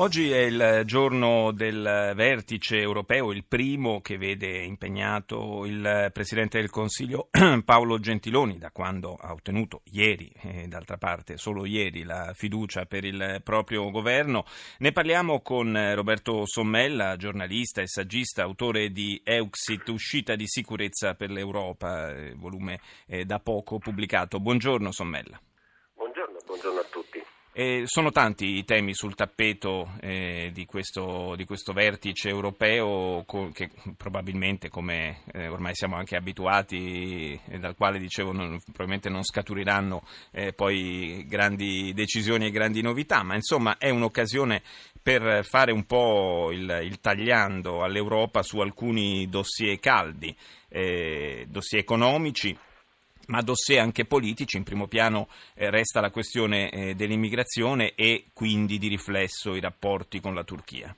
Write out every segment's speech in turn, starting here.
Oggi è il giorno del vertice europeo, il primo che vede impegnato il Presidente del Consiglio Paolo Gentiloni, da quando ha ottenuto ieri, e d'altra parte solo ieri, la fiducia per il proprio governo. Ne parliamo con Roberto Sommella, giornalista e saggista, autore di Euxit, uscita di sicurezza per l'Europa, volume da poco pubblicato. Buongiorno Sommella. Buongiorno, buongiorno a tutti. Eh, sono tanti i temi sul tappeto eh, di, questo, di, questo, vertice europeo co- che probabilmente, come eh, ormai siamo anche abituati, dal quale dicevo non, probabilmente non scaturiranno eh, poi grandi decisioni e grandi novità, ma insomma è un'occasione per fare un po' il, il tagliando all'Europa su alcuni dossier caldi, eh, dossier economici ma dossier anche politici. In primo piano eh, resta la questione eh, dell'immigrazione e quindi di riflesso i rapporti con la Turchia.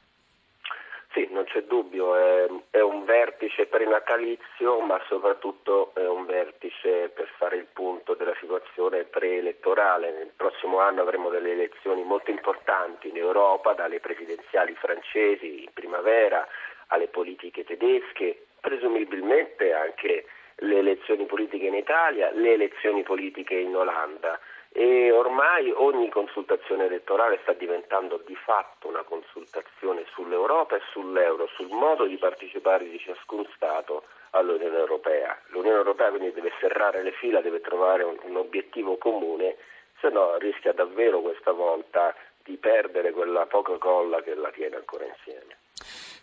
Sì, non c'è dubbio, è, è, un vertice prenatalizio, ma soprattutto è un vertice per fare il punto della situazione preelettorale. Nel prossimo anno avremo delle elezioni molto importanti in Europa, dalle presidenziali francesi in primavera alle politiche tedesche, presumibilmente anche le elezioni politiche in Italia, le elezioni politiche in Olanda e ormai ogni consultazione elettorale sta diventando di fatto una consultazione sull'Europa e sull'euro, sul modo di partecipare di ciascun Stato all'Unione Europea. L'Unione Europea quindi deve serrare le fila, deve trovare un, un obiettivo comune, se no rischia davvero questa volta di perdere quella poca colla che la tiene ancora insieme.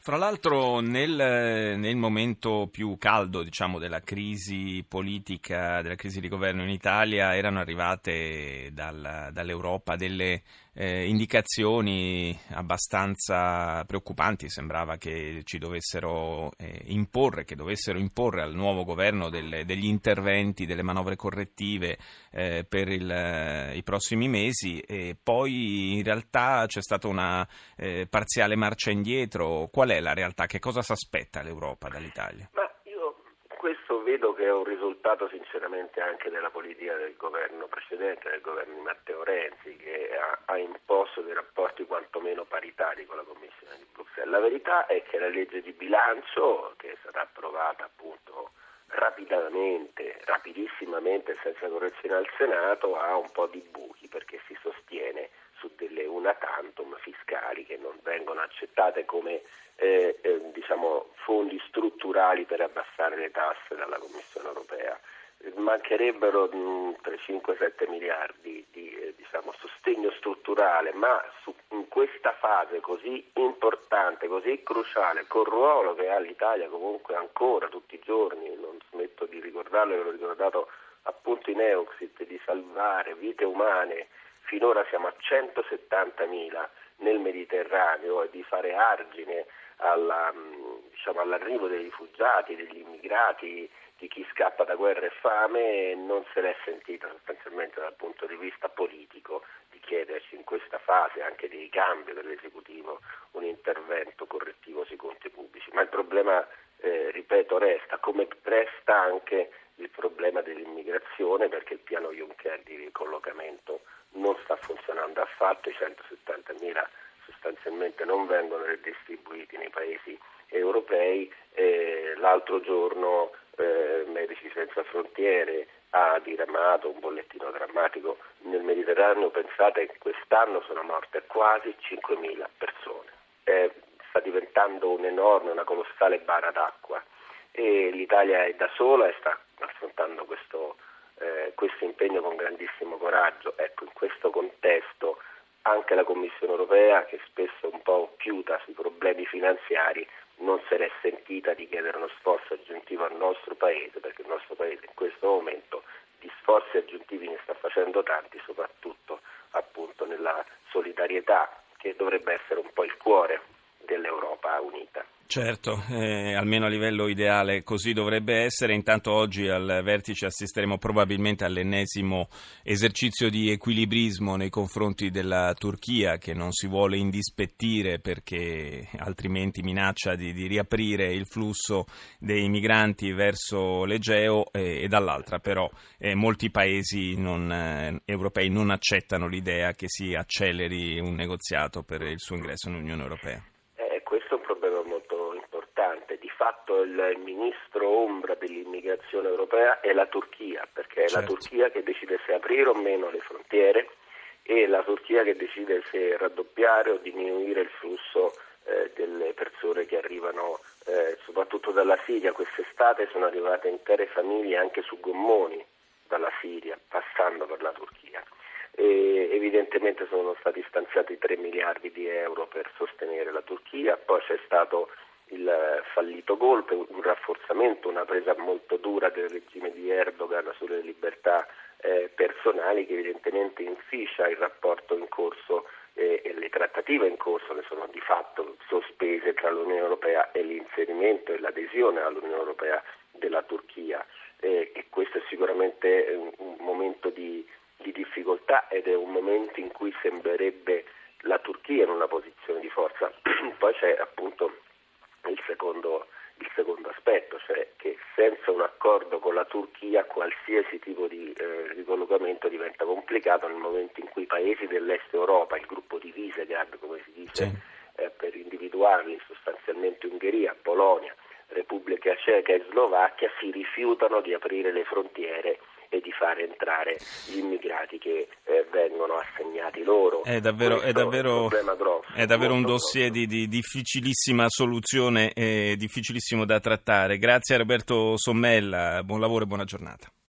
Fra l'altro nel, nel, momento più caldo diciamo, della crisi politica, della crisi di governo in Italia, erano arrivate dal, dall'Europa delle eh, indicazioni abbastanza preoccupanti. Sembrava che ci dovessero eh, imporre, che dovessero imporre al nuovo governo delle, degli interventi, delle manovre correttive eh, per il, eh, i prossimi mesi e poi in realtà c'è stata una eh, parziale marcia indietro. Qual è la realtà? Che cosa si aspetta l'Europa dall'Italia? Ma vedo che è un risultato sinceramente anche della politica del governo precedente, del governo di Matteo Renzi, che ha, ha imposto dei rapporti quantomeno paritari con la Commissione di Bruxelles. La verità è che la legge di bilancio, che è stata approvata appunto rapidamente, rapidissimamente, senza correzione al Senato, ha un po' di buchi perché si sostiene su delle una tantum fiscali che non vengono accettate come eh, eh, diciamo, fondi strutturali per abbassare le tasse dalla Commissione europea. Mancherebbero 5-7 miliardi di eh, diciamo, sostegno strutturale, ma su, in questa fase così importante, così cruciale, col ruolo che ha l'Italia comunque ancora tutti i giorni, non smetto di ricordarlo, l'ho ricordato appunto in Euxit, di salvare vite umane finora siamo a 170.000 nel Mediterraneo e di fare argine alla, mm, diciamo, all'arrivo dei rifugiati, degli immigrati, di chi scappa da guerra e fame non se l'è sentita sostanzialmente dal punto di vista politico di chiederci in questa fase anche di ricambio dell'esecutivo un intervento correttivo sui conti pubblici. Ma il problema, eh, ripeto, resta, come resta anche il problema dell'immigrazione perché il piano Juncker di ricollocamento non sta funzionando affatto, i 170.000 sostanzialmente non vengono redistribuiti nei paesi europei. Eh, l'altro giorno eh, Medici Senza Frontiere ha diramato un bollettino drammatico nel Mediterraneo, pensate che quest'anno sono morte quasi 5.000 persone. Eh, sta diventando un'enorme, una colossale bara d'acqua e l'Italia è da sola e sta affrontando questo eh, questo impegno con grandissimo coraggio. Ecco, in questo contesto anche la Commissione europea, che spesso un po' chiusa sui problemi finanziari, non se l'è sentita di chiedere uno sforzo aggiuntivo al nostro Paese, perché il nostro Paese in questo momento di sforzi aggiuntivi ne sta facendo tanti, soprattutto appunto nella solidarietà che dovrebbe essere un po' il cuore dell'Europa unita. Certo, eh, almeno a livello ideale così dovrebbe essere. Intanto oggi al vertice assisteremo probabilmente all'ennesimo esercizio di equilibrismo nei confronti della Turchia che non si vuole indispettire perché altrimenti minaccia di, di riaprire il flusso dei migranti verso l'Egeo eh, e dall'altra però eh, molti paesi non, eh, europei non accettano l'idea che si acceleri un negoziato per il suo ingresso nell'Unione Europea fatto il ministro ombra dell'immigrazione europea è la Turchia, perché è certo. la Turchia che decide se aprire o meno le frontiere e la Turchia che decide se raddoppiare o diminuire il flusso eh, delle persone che arrivano eh, soprattutto dalla Siria. Quest'estate sono arrivate intere famiglie anche su gommoni dalla Siria, passando per la Turchia. E evidentemente sono stati stanziati 3 miliardi di euro per sostenere la Turchia, poi c'è stato il fallito golpe, un rafforzamento, una presa molto dura del regime di Erdogan sulle libertà eh, personali che evidentemente inficia il rapporto in corso eh, e le trattative in corso che sono di fatto sospese tra l'Unione Europea e l'inserimento e l'adesione all'Unione Europea della Turchia eh, e questo è sicuramente un, un momento di, di difficoltà ed è un momento in cui sembrerebbe la Turchia in una posizione di forza. Poi c'è appunto il secondo, il secondo aspetto, cioè che senza un accordo con la Turchia qualsiasi tipo di eh, ricollocamento diventa complicato nel momento in cui i paesi dell'est Europa, il gruppo di Visegrad come si dice, sì. eh, per individuarli sostanzialmente Ungheria, Polonia, Repubblica Ceca e Slovacchia si rifiutano di aprire le frontiere e di fare entrare gli immigrati che eh, vengono assegnati loro. È davvero, è davvero, è grosso, è davvero un dossier di, di, difficilissima soluzione e difficilissimo da trattare. Grazie a Roberto Sommella, buon lavoro e buona giornata.